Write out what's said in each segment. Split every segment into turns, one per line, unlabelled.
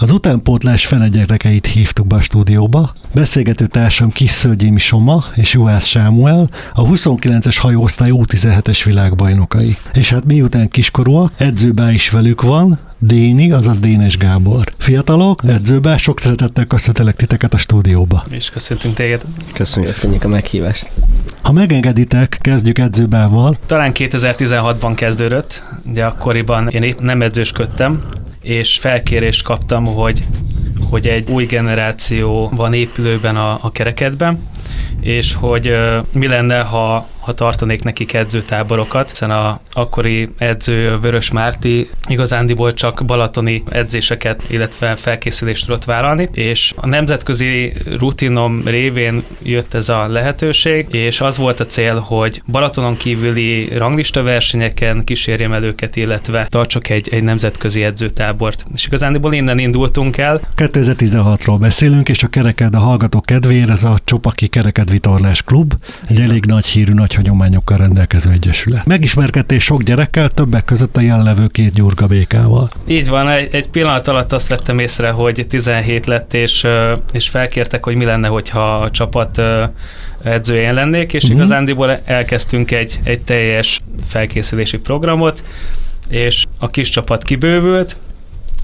Az utánpótlás fenegyerekeit hívtuk be a stúdióba. Beszélgető társam Kisszölgyémi Soma és Juhász Sámuel, a 29-es hajóosztály U17-es világbajnokai. És hát miután kiskorúak, edzőbá is velük van, Déni, azaz Dénes Gábor. Fiatalok, edzőbá, sok szeretettel köszöntelek titeket a stúdióba.
És köszöntünk téged.
Köszönjük.
Köszönjük a meghívást.
Ha megengeditek, kezdjük edzőbával.
Talán 2016-ban kezdődött, de akkoriban én épp nem edzősködtem, és felkérést kaptam, hogy hogy egy új generáció van épülőben a, a kerekedben, és hogy mi lenne, ha, ha tartanék nekik edzőtáborokat, hiszen a akkori edző Vörös Márti igazándiból csak balatoni edzéseket, illetve felkészülést tudott vállalni, és a nemzetközi rutinom révén jött ez a lehetőség, és az volt a cél, hogy Balatonon kívüli ranglista versenyeken kísérjem el őket, illetve tartsak egy, egy nemzetközi edzőtábort. És igazándiból innen indultunk el.
2016-ról beszélünk, és a kereked a hallgatók kedvéért ez a Csopaki Kereked Vitorlás Klub, egy elég nagy hírű, nagy hagyományokkal rendelkező egyesület. Megismerkedtés sok gyerekkel, többek között a jelenlevő két gyurga békával.
Így van, egy, egy pillanat alatt azt vettem észre, hogy 17 lett, és, és felkértek, hogy mi lenne, hogyha a csapat edzőjén lennék, és uh-huh. igazándiból elkezdtünk egy, egy teljes felkészülési programot, és a kis csapat kibővült,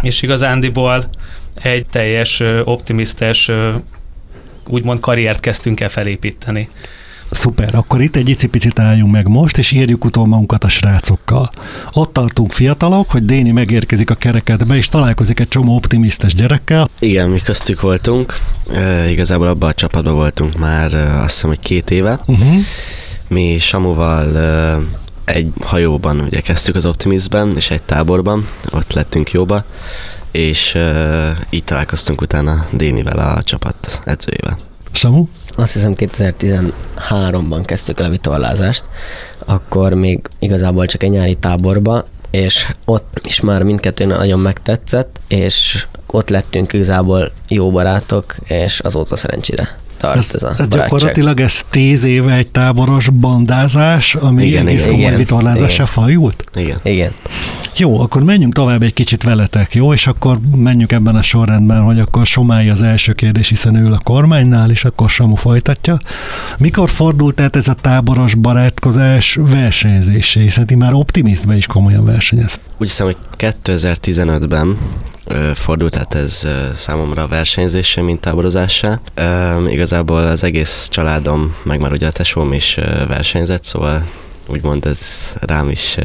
és igazándiból egy teljes optimisztes úgymond karriert kezdtünk el felépíteni.
Szuper, akkor itt egy icipicit álljunk meg most, és írjuk utol magunkat a srácokkal. Ott tartunk fiatalok, hogy Déni megérkezik a kerekedbe, és találkozik egy csomó optimisztes gyerekkel.
Igen, mi köztük voltunk. E, igazából abban a csapatban voltunk már e, azt hiszem, hogy két éve. Uh-huh. Mi Samuval e, egy hajóban ugye kezdtük az Optimistben, és egy táborban, ott lettünk jóba, és e, így találkoztunk utána Dénivel a csapat edzőjével.
Samu?
Azt hiszem 2013-ban kezdtük el a vitorlázást, akkor még igazából csak egy nyári táborba, és ott is már mindkettőn nagyon megtetszett, és ott lettünk igazából jó barátok, és azóta szerencsére tart ez, ez a ez
gyakorlatilag ez tíz éve egy táboros bandázás, ami igen, egész igen, komoly vitorlázással fajult?
Igen.
Igen.
Jó, akkor menjünk tovább egy kicsit veletek, jó? És akkor menjünk ebben a sorrendben, hogy akkor Somály az első kérdés, hiszen ül a kormánynál, és akkor Samu folytatja. Mikor fordult át ez a táboros barátkozás versenyzésé? Hiszen ti már optimistben is komolyan versenyezt.
Úgy hiszem, hogy 2015-ben fordult át ez számomra a versenyzésre, mint táborozásra. Igazából az egész családom, meg már ugye a tesóm is versenyzett, szóval úgymond ez rám is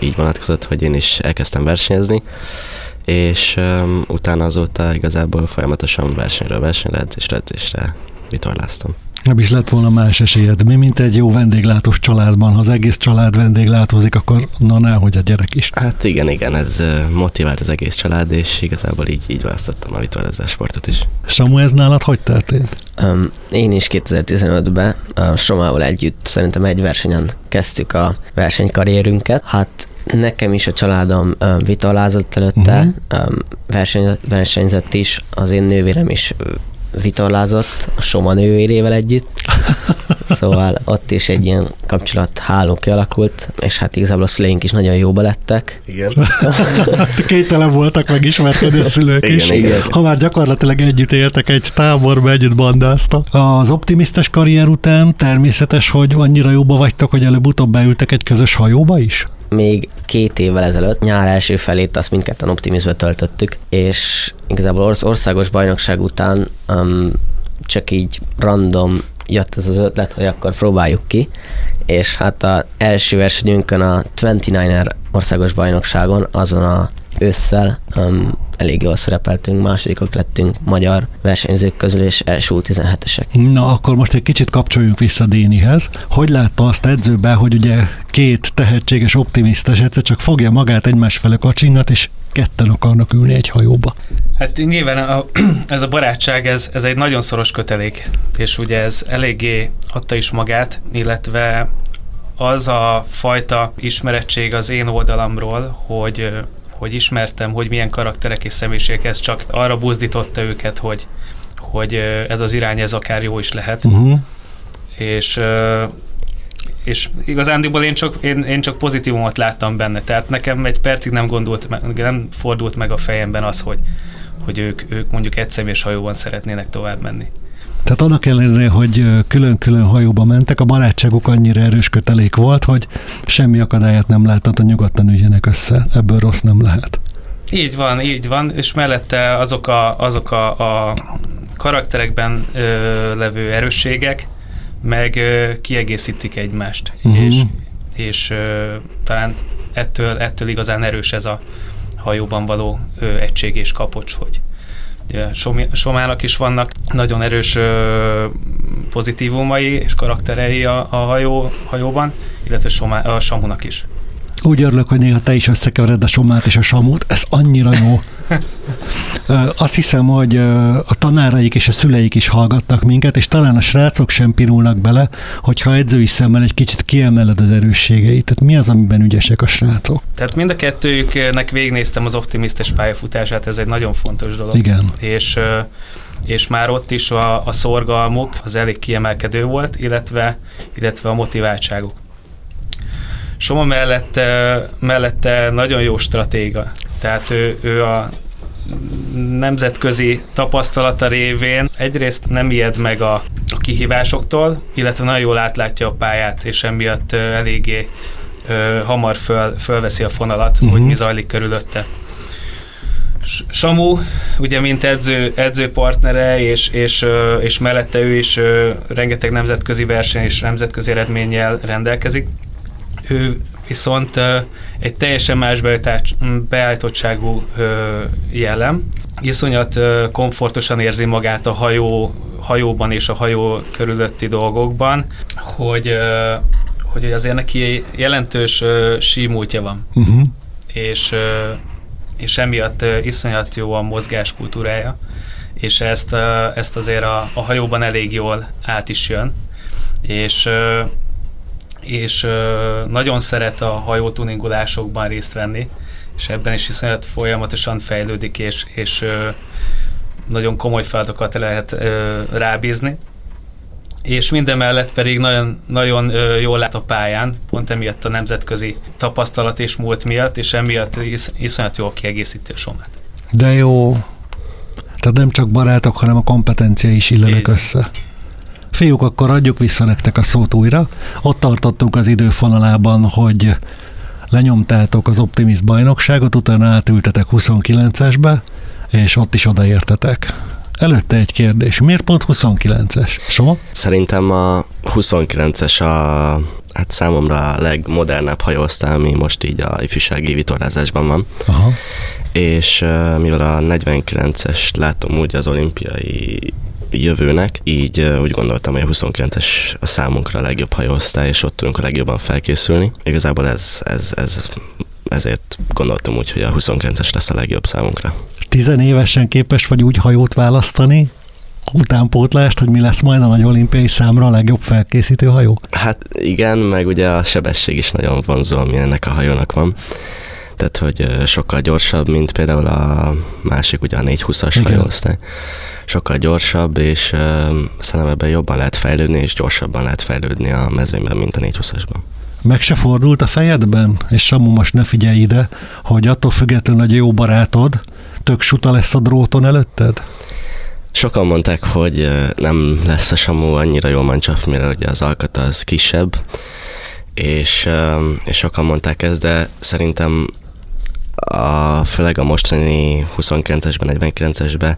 így vonatkozott, hogy én is elkezdtem versenyezni, és utána azóta igazából folyamatosan versenyről versenyre, edzésre, edzésre vitorláztam.
Nem is lett volna más esélyed. Mi, mint egy jó vendéglátós családban, ha az egész család vendéglátózik, akkor na hogy a gyerek is.
Hát igen, igen, ez motivált az egész család, és igazából így, így választottam a vitorlázás sportot is.
Samu, ez nálad hogy történt?
Um, én is 2015-ben a Somával együtt szerintem egy versenyen kezdtük a versenykarrierünket. Hát Nekem is a családom um, vitorlázott előtte, uh-huh. um, verseny, versenyzett is, az én nővérem is vitorlázott a Soma nővérével együtt, szóval ott is egy ilyen kapcsolat háló kialakult, és hát igazából a szüleink is nagyon jóba lettek.
Igen.
Kételen voltak megismerkedni a szülők
igen,
is.
Igen.
Ha már gyakorlatilag együtt éltek egy táborba, együtt bandáztak. Az optimisztes karrier után természetes, hogy annyira jóba vagytok, hogy előbb-utóbb beültek egy közös hajóba is?
Még két évvel ezelőtt, nyár első felét azt mindketten optimizmbe töltöttük, és igazából orsz- országos bajnokság után um, csak így random jött ez az ötlet, hogy akkor próbáljuk ki, és hát az első versenyünkön a 29er országos bajnokságon azon a ősszel um, elég jól szerepeltünk, másodikok lettünk magyar versenyzők közül, és első 17-esek.
Na, akkor most egy kicsit kapcsoljunk vissza Dénihez. Hogy látta azt edzőbe, hogy ugye két tehetséges optimisztes egyszer csak fogja magát egymás fele kacsingat, és ketten akarnak ülni egy hajóba?
Hát nyilván a, ez a barátság, ez, ez egy nagyon szoros kötelék, és ugye ez eléggé adta is magát, illetve az a fajta ismerettség az én oldalamról, hogy hogy ismertem, hogy milyen karakterek és személyiségek, ez csak arra buzdította őket, hogy, hogy ez az irány, ez akár jó is lehet. Uh-huh. És és igazándiból én csak, én, én csak pozitívumot láttam benne, tehát nekem egy percig nem gondolt, nem fordult meg a fejemben az, hogy, hogy ők, ők mondjuk egyszemélyes hajóban szeretnének tovább menni.
Tehát annak ellenére, hogy külön-külön hajóba mentek, a barátságuk annyira erős kötelék volt, hogy semmi akadályát nem láthat, hogy nyugodtan ügyenek össze. Ebből rossz nem lehet.
Így van, így van, és mellette azok a, azok a, a karakterekben ö, levő erősségek meg ö, kiegészítik egymást, uh-huh. és, és ö, talán ettől, ettől igazán erős ez a hajóban való ö, egység és kapocs, hogy Somának is vannak nagyon erős pozitívumai és karakterei a, a hajó, hajóban, illetve Somá, a Samunak is.
Úgy örülök, hogy néha te is összekevered a somát és a samút, ez annyira jó. Azt hiszem, hogy a tanáraik és a szüleik is hallgatnak minket, és talán a srácok sem pirulnak bele, hogyha edzői szemmel egy kicsit kiemeled az erősségeit. Tehát mi az, amiben ügyesek a srácok?
Tehát mind a kettőjüknek végignéztem az optimisztes pályafutását, ez egy nagyon fontos dolog.
Igen.
És és már ott is a, a szorgalmuk az elég kiemelkedő volt, illetve, illetve a motiváltságuk. Soma mellette, mellette nagyon jó stratéga. Tehát ő, ő a nemzetközi tapasztalata révén egyrészt nem ijed meg a, a kihívásoktól, illetve nagyon jól átlátja a pályát, és emiatt eléggé ö, hamar föl, fölveszi a fonalat, uh-huh. hogy mi zajlik körülötte. Samu, ugye mint edző, edzőpartnere, és, és, és mellette ő is rengeteg nemzetközi verseny és nemzetközi eredménnyel rendelkezik. Ő viszont egy teljesen más beállítottságú jellem. Iszonyat komfortosan érzi magát a hajó, hajóban és a hajó körülötti dolgokban, hogy, hogy azért neki jelentős símútja van. Uh-huh. És, és emiatt iszonyat jó a mozgáskultúrája, és ezt, ezt azért a, a hajóban elég jól át is jön. És és nagyon szeret a hajótuningolásokban részt venni, és ebben is iszonyat folyamatosan fejlődik, és, és nagyon komoly feladatokat lehet rábízni. És minden mellett pedig nagyon, nagyon jól lát a pályán, pont emiatt a nemzetközi tapasztalat és múlt miatt, és emiatt is, iszonyat jól kiegészíti a somát.
De jó. Tehát nem csak barátok, hanem a kompetencia is illenek össze. Fiúk, akkor adjuk vissza nektek a szót újra. Ott tartottunk az időfonalában, hogy lenyomtátok az Optimist bajnokságot, utána átültetek 29-esbe, és ott is odaértetek. Előtte egy kérdés. Miért pont 29-es? Soma?
Szerintem a 29-es a hát számomra a legmodernebb hajóosztály, ami most így a ifjúsági vitorlázásban van. Aha. És mivel a 49-es látom úgy az olimpiai jövőnek, így úgy gondoltam, hogy a 29-es a számunkra a legjobb hajóosztály, és ott tudunk a legjobban felkészülni. Igazából ez, ez, ez ezért gondoltam úgy, hogy a 29-es lesz a legjobb számunkra.
Tizenévesen képes vagy úgy hajót választani, utánpótlást, hogy mi lesz majd a nagy olimpiai számra a legjobb felkészítő hajó?
Hát igen, meg ugye a sebesség is nagyon vonzó, ami ennek a hajónak van tehát hogy sokkal gyorsabb, mint például a másik, ugye a 420-as hajóosztály. Sokkal gyorsabb, és uh, szerintem ebben jobban lehet fejlődni, és gyorsabban lehet fejlődni a mezőnyben, mint a 420-asban.
Meg se fordult a fejedben, és Samu, most ne figyelj ide, hogy attól függetlenül, hogy jó barátod, tök suta lesz a dróton előtted?
Sokan mondták, hogy nem lesz a Samu annyira jó mancsaf, mire ugye az alkat az kisebb, és, és sokan mondták ezt, de szerintem a, főleg a mostani 29-esben, 49-esben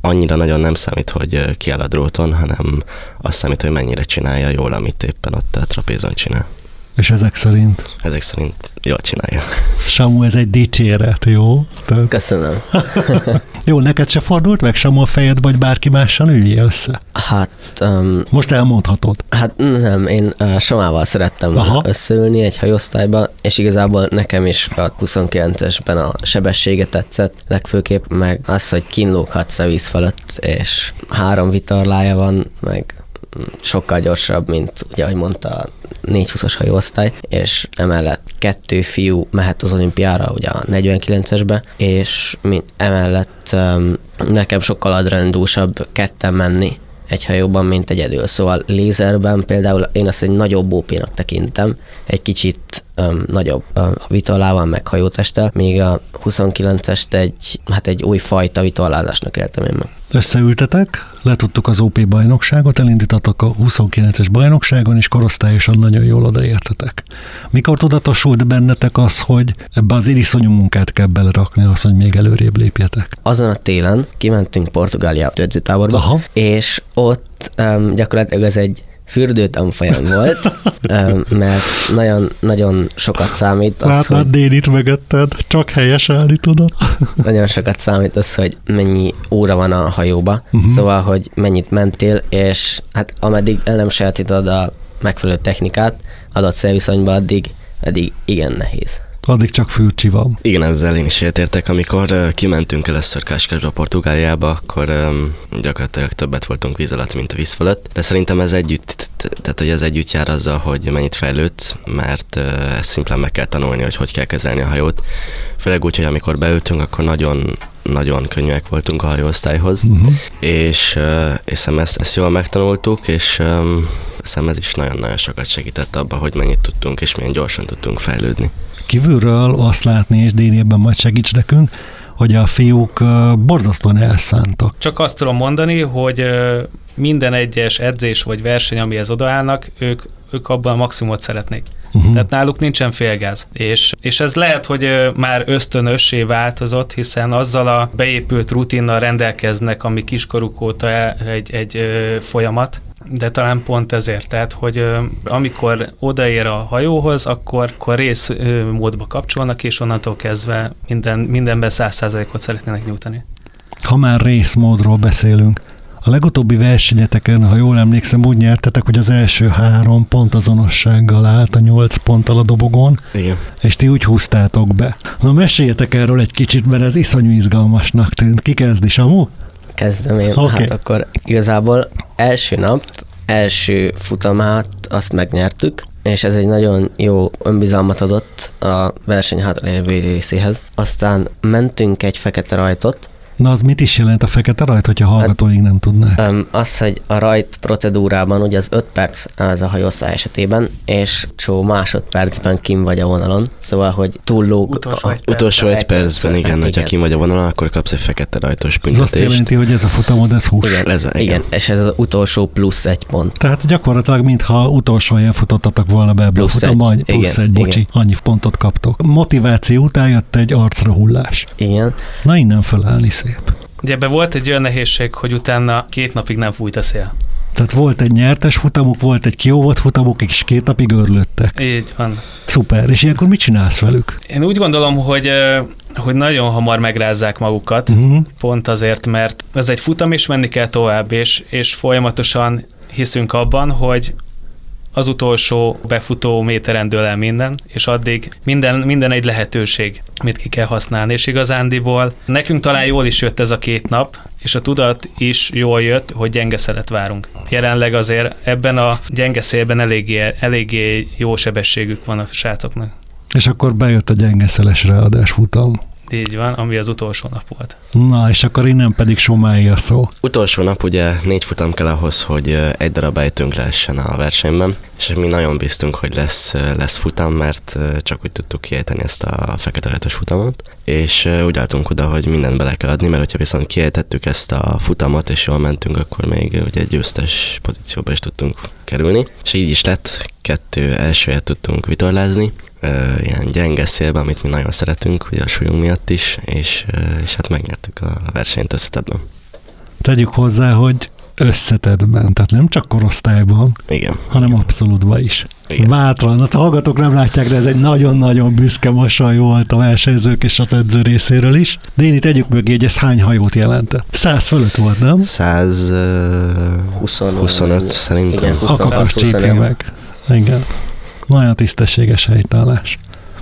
annyira nagyon nem számít, hogy kiáll a dróton, hanem azt számít, hogy mennyire csinálja jól, amit éppen ott a trapézon csinál.
És ezek szerint?
Ezek szerint jól csinálja.
Samu, ez egy dicséret, jó?
Tök. Köszönöm.
jó, neked se fordult meg Samu a fejed, vagy bárki mással üljél össze?
Hát... Um,
Most elmondhatod.
Hát nem, én uh, Samával szerettem Aha. összeülni egy hajósztályba, és igazából nekem is a 29-esben a sebessége tetszett, legfőképp meg az, hogy kínlóghatsz a víz fölött, és három vitorlája van, meg sokkal gyorsabb, mint ugye, ahogy mondta, a 420-as hajóosztály, és emellett kettő fiú mehet az olimpiára, ugye a 49-esbe, és emellett nekem sokkal adrenalindúsabb ketten menni egy hajóban, mint egyedül. Szóval lézerben például én azt egy nagyobb op tekintem, egy kicsit öm, nagyobb öm, vitorlával, meg hajótesttel, míg a 29-est egy, hát egy új fajta vitorlázásnak éltem én meg.
Összeültetek, letudtuk az OP bajnokságot, elindítatok a 29-es bajnokságon, és korosztályosan nagyon jól odaértetek. Mikor tudatosult bennetek az, hogy ebbe az iriszonyú munkát kell belerakni, az, hogy még előrébb lépjetek?
Azon a télen kimentünk Portugáliába edzőtáborba,
Aha.
és ott um, gyakorlatilag ez egy fürdőtanfolyam volt, mert nagyon, nagyon sokat számít az,
Látnád
hogy,
Dénit mögötted, csak helyeselni tudod.
nagyon sokat számít az, hogy mennyi óra van a hajóba, uh-huh. szóval, hogy mennyit mentél, és hát ameddig el nem sajátítod a megfelelő technikát adott szélviszonyban, addig, addig igen nehéz.
Addig csak fürcsi van.
Igen, ezzel én is értek. Amikor kimentünk először Káskásba, Portugáliába, akkor um, gyakorlatilag többet voltunk víz alatt, mint a víz fölött. De szerintem ez együtt, tehát hogy ez együtt jár azzal, hogy mennyit fejlődsz, mert uh, ezt szimplán meg kell tanulni, hogy hogy kell kezelni a hajót. Főleg úgy, hogy amikor beültünk, akkor nagyon nagyon könnyűek voltunk a hajóosztályhoz,
Uh-huh.
és, uh, és szem ezt, ezt jól megtanultuk, és um, szem ez is nagyon-nagyon sokat segített abban, hogy mennyit tudtunk, és milyen gyorsan tudtunk fejlődni.
Kívülről azt látni, és Déni ebben majd segíts nekünk, hogy a fiúk borzasztóan elszántak.
Csak azt tudom mondani, hogy minden egyes edzés vagy verseny, amihez odaállnak, ők, ők abban a maximumot szeretnék.
Uh-huh.
Tehát náluk nincsen félgáz. És, és ez lehet, hogy már ösztönössé változott, hiszen azzal a beépült rutinnal rendelkeznek, ami kiskoruk óta e- egy, egy folyamat, de talán pont ezért, tehát, hogy ö, amikor odaér a hajóhoz, akkor, akkor rész ö, módba kapcsolnak, és onnantól kezdve minden, mindenben száz százalékot szeretnének nyújtani.
Ha már részmódról beszélünk, a legutóbbi versenyeteken, ha jól emlékszem, úgy nyertetek, hogy az első három pont azonossággal állt a nyolc ponttal a dobogon,
Igen.
és ti úgy húztátok be. Na meséljetek erről egy kicsit, mert ez iszonyú izgalmasnak tűnt. Ki kezdi, Samu?
Kezdem én. Okay. Hát akkor igazából első nap, első futamát azt megnyertük, és ez egy nagyon jó önbizalmat adott a verseny hátralévő részéhez. Aztán mentünk egy fekete rajtot,
Na az mit is jelent a fekete rajt, hogyha hallgatóink nem tudnák?
Az, hogy a rajt procedúrában ugye az 5 perc az a hajószáll esetében, és csó másodpercben kim vagy a vonalon, szóval, hogy túllóg.
Utolsó
a-
egy perc.
Utolsó egy percben, igen,
igen.
hogyha kim vagy a vonalon, akkor kapsz egy fekete rajtos
Ez azt
büntetést.
jelenti, hogy ez a futamod, ez hús.
Igen,
Ez
igen.
igen.
és ez az utolsó plusz egy pont.
Tehát gyakorlatilag, mintha utolsó helyen futottatok volna be ebbe
Plusz
a futamba,
egy.
annyi- plusz
Igen,
egy, bocsi,
igen.
annyi pontot kaptok. Motiváció után jött egy arcra hullás.
Igen,
Na innen fölállni szép.
Ugye ebben volt egy olyan nehézség, hogy utána két napig nem fújt a szél.
Tehát volt egy nyertes futamuk, volt egy kióvott futamuk, és két napig örlöttek.
Így van.
Szuper. És ilyenkor mit csinálsz velük?
Én úgy gondolom, hogy, hogy nagyon hamar megrázzák magukat,
Uh-huh.
pont azért, mert ez egy futam, és menni kell tovább, és, és folyamatosan hiszünk abban, hogy az utolsó befutó méteren dől el minden, és addig minden, minden egy lehetőség, amit ki kell használni. És igazándiból nekünk talán jól is jött ez a két nap, és a tudat is jól jött, hogy gyenge szelet várunk. Jelenleg azért ebben a gyenge szélben eléggé, eléggé jó sebességük van a srácoknak.
És akkor bejött a gyenge szeles ráadás futam.
Így van, ami az utolsó nap volt.
Na, és akkor innen pedig Somái a szó.
Utolsó nap ugye négy futam kell ahhoz, hogy egy darab ejtőnk lehessen a versenyben, és mi nagyon bíztunk, hogy lesz, lesz futam, mert csak úgy tudtuk kiejteni ezt a fekete rajtos futamot, és úgy álltunk oda, hogy mindent bele kell adni, mert hogyha viszont kiejtettük ezt a futamot, és jól mentünk, akkor még ugye egy győztes pozícióba is tudtunk kerülni, és így is lett, kettő első helyet tudtunk vitorlázni, ö, ilyen gyenge szélben, amit mi nagyon szeretünk, ugye a súlyunk miatt is, és, ö, és hát megnyertük a versenyt összetetben.
Tegyük hozzá, hogy összetettben, tehát nem csak korosztályban,
Igen.
hanem abszolútban is.
Igen.
Bátran, hát a hallgatók nem látják, de ez egy nagyon-nagyon büszke mosoly volt a versenyzők és az edző részéről is. Déni, tegyük mögé, hogy ez hány hajót jelentett? Száz fölött volt, nem?
100, uh,
20,
25 szerintem.
Igen, 20.
Akakas
25.
meg. Igen. Nagyon tisztességes helytállás.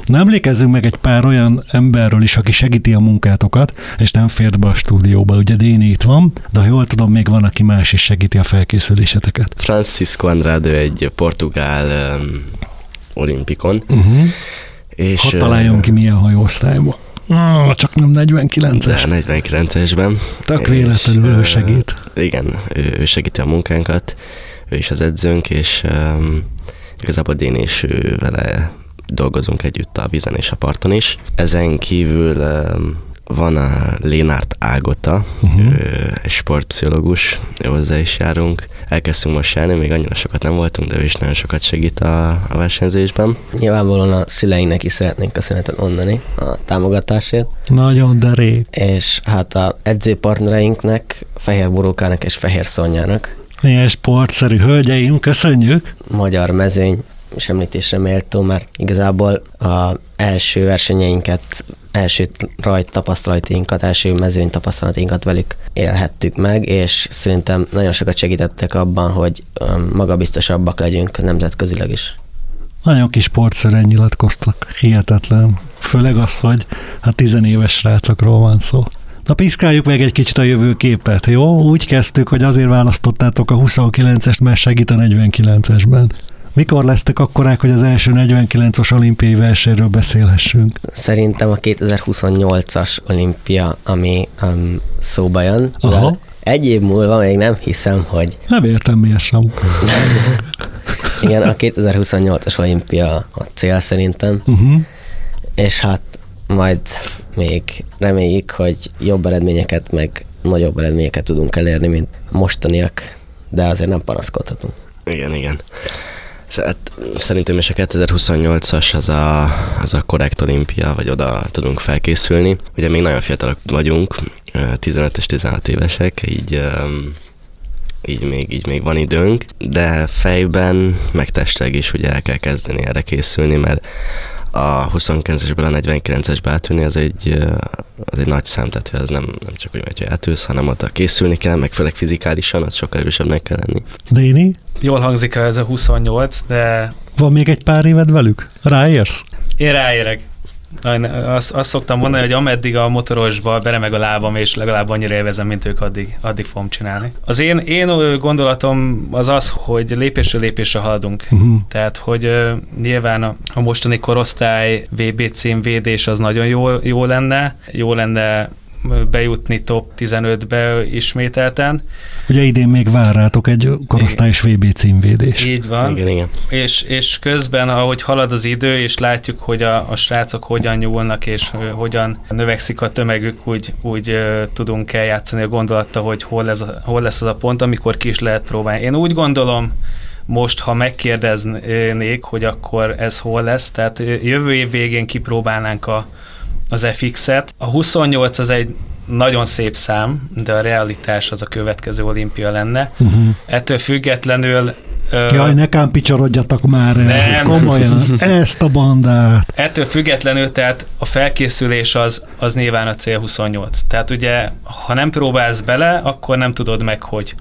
Na emlékezzünk meg egy pár olyan emberről is, aki segíti a munkátokat, és nem fért be a stúdióba. Ugye Déni itt van, de ha jól tudom, még van, aki más is segíti a felkészüléseteket.
Francisco Andrade egy portugál um, olimpikon,
Uh-huh.
és
Hadd találjon ki milyen hajóosztályba. Ah, csak nem 49-es.
de 49-esben.
Tök véletlenül ő segít.
Igen, ő, ő segíti a munkánkat, ő is az edzőnk, és um, igazából Déni és ő vele dolgozunk együtt a vízen és a parton is. Ezen kívül van a Lénárt Ágota, uh-huh. egy sportpszichológus, hozzá is járunk. Elkezdtünk most járni, még annyira sokat nem voltunk, de ő is nagyon sokat segít a, a versenyzésben.
Nyilvánvalóan a szüleinek is szeretnénk köszönetet mondani a támogatásért.
Nagyon deré.
És hát a edzőpartnereinknek, Fehér Borókának és Fehér Szonyának.
Milyen sportszerű hölgyeim, köszönjük!
Magyar mezőny és említésre méltó, mert igazából a első versenyeinket, első rajt tapasztalatainkat, első mezőny tapasztalatainkat velük élhettük meg, és szerintem nagyon sokat segítettek abban, hogy magabiztosabbak legyünk nemzetközileg is.
Nagyon kis sportszerűen nyilatkoztak, hihetetlen. Főleg az, hogy hát tizenéves srácokról van szó. Na piszkáljuk meg egy kicsit a jövőképet, jó? Úgy kezdtük, hogy azért választottátok a 29-est, mert segít a 49-esben. Mikor lesztek akkorák, hogy az első 49-os olimpiai versenyről beszélhessünk?
Szerintem a 2028-as olimpia, ami um, szóba jön. Aha. Egy év múlva még nem hiszem, hogy...
Nem értem miért sem.
Igen, a 2028-as olimpia a cél szerintem. Uh-huh. És hát majd még reméljük, hogy jobb eredményeket, meg nagyobb eredményeket tudunk elérni, mint mostaniak, de azért nem panaszkodhatunk.
Igen, igen. Hát, szerintem is a 2028-as az a, az a korrekt olimpia, vagy oda tudunk felkészülni. Ugye még nagyon fiatalok vagyunk, 15 és 16 évesek, így így még, így még van időnk, de fejben, meg testleg is ugye el kell kezdeni erre készülni, mert a 29-esből a 49-esbe átülni, az egy, az egy nagy szám, tehát ez nem, nem csak úgy, hogy átülsz, hanem ott készülni kell, meg főleg fizikálisan, az sokkal erősebbnek kell lenni.
Déni?
Jól hangzik ez a 28, de...
Van még egy pár éved velük? Ráérsz?
Én ráérek. Azt, azt szoktam mondani, hogy ameddig a motorosba beremeg a lábam, és legalább annyira élvezem, mint ők, addig, addig fogom csinálni. Az én, én gondolatom az az, hogy lépésről lépésre haladunk. Uh-huh. Tehát, hogy uh, nyilván a, a mostani korosztály VB címvédés az nagyon jó, jó lenne. Jó lenne bejutni top 15-be ismételten.
Ugye idén még vár rátok egy korosztályos VB címvédés.
Így van.
Igen, igen.
És, és közben, ahogy halad az idő, és látjuk, hogy a, a srácok hogyan nyúlnak, és hogyan növekszik a tömegük, úgy, úgy tudunk eljátszani a gondolatta, hogy hol, ez a, hol lesz az a pont, amikor ki is lehet próbálni. Én úgy gondolom, most, ha megkérdeznék, hogy akkor ez hol lesz, tehát jövő év végén kipróbálnánk a, az FX-et. A 28 az egy nagyon szép szám, de a realitás az a következő olimpia lenne. Uh-huh. Ettől függetlenül
Jaj, ne kámpicsarodjatok már el, komolyan, ezt a bandát.
Ettől függetlenül, tehát a felkészülés az, az nyilván a cél 28. Tehát ugye, ha nem próbálsz bele, akkor nem tudod meg, hogy,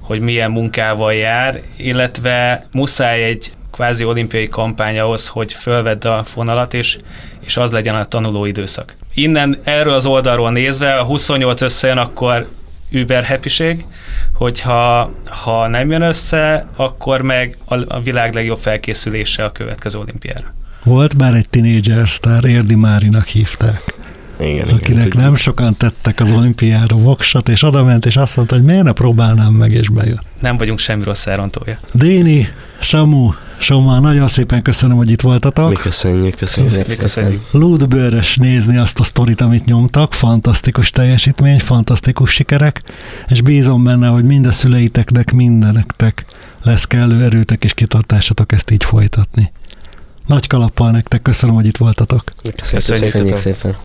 hogy milyen munkával jár, illetve muszáj egy kvázi olimpiai kampány ahhoz, hogy fölvedd a fonalat, és, és az legyen a tanuló időszak. Innen erről az oldalról nézve, a 28 összejön, akkor über happység, hogyha ha nem jön össze, akkor meg a, a világ legjobb felkészülése a következő olimpiára.
Volt már egy tinédzser sztár, Érdi Márinak hívták.
Igen,
akinek igen, nem sokan tettek az olimpiára voksat, és oda ment, és azt mondta, hogy miért ne próbálnám meg, és bejött.
Nem vagyunk semmi rossz elrontója.
Déni, Samu, Soma, nagyon szépen köszönöm, hogy itt voltatok.
Mi köszönjük, köszönjük.
Mi köszönjük.
Lúdbőrös nézni azt a sztorit, amit nyomtak, fantasztikus teljesítmény, fantasztikus sikerek, és bízom benne, hogy mind a szüleiteknek, mindenektek lesz kellő erőtek és kitartásatok ezt így folytatni. Nagy kalappal nektek, köszönöm, hogy itt voltatok.
Köszönjük, köszönjük szépen. szépen.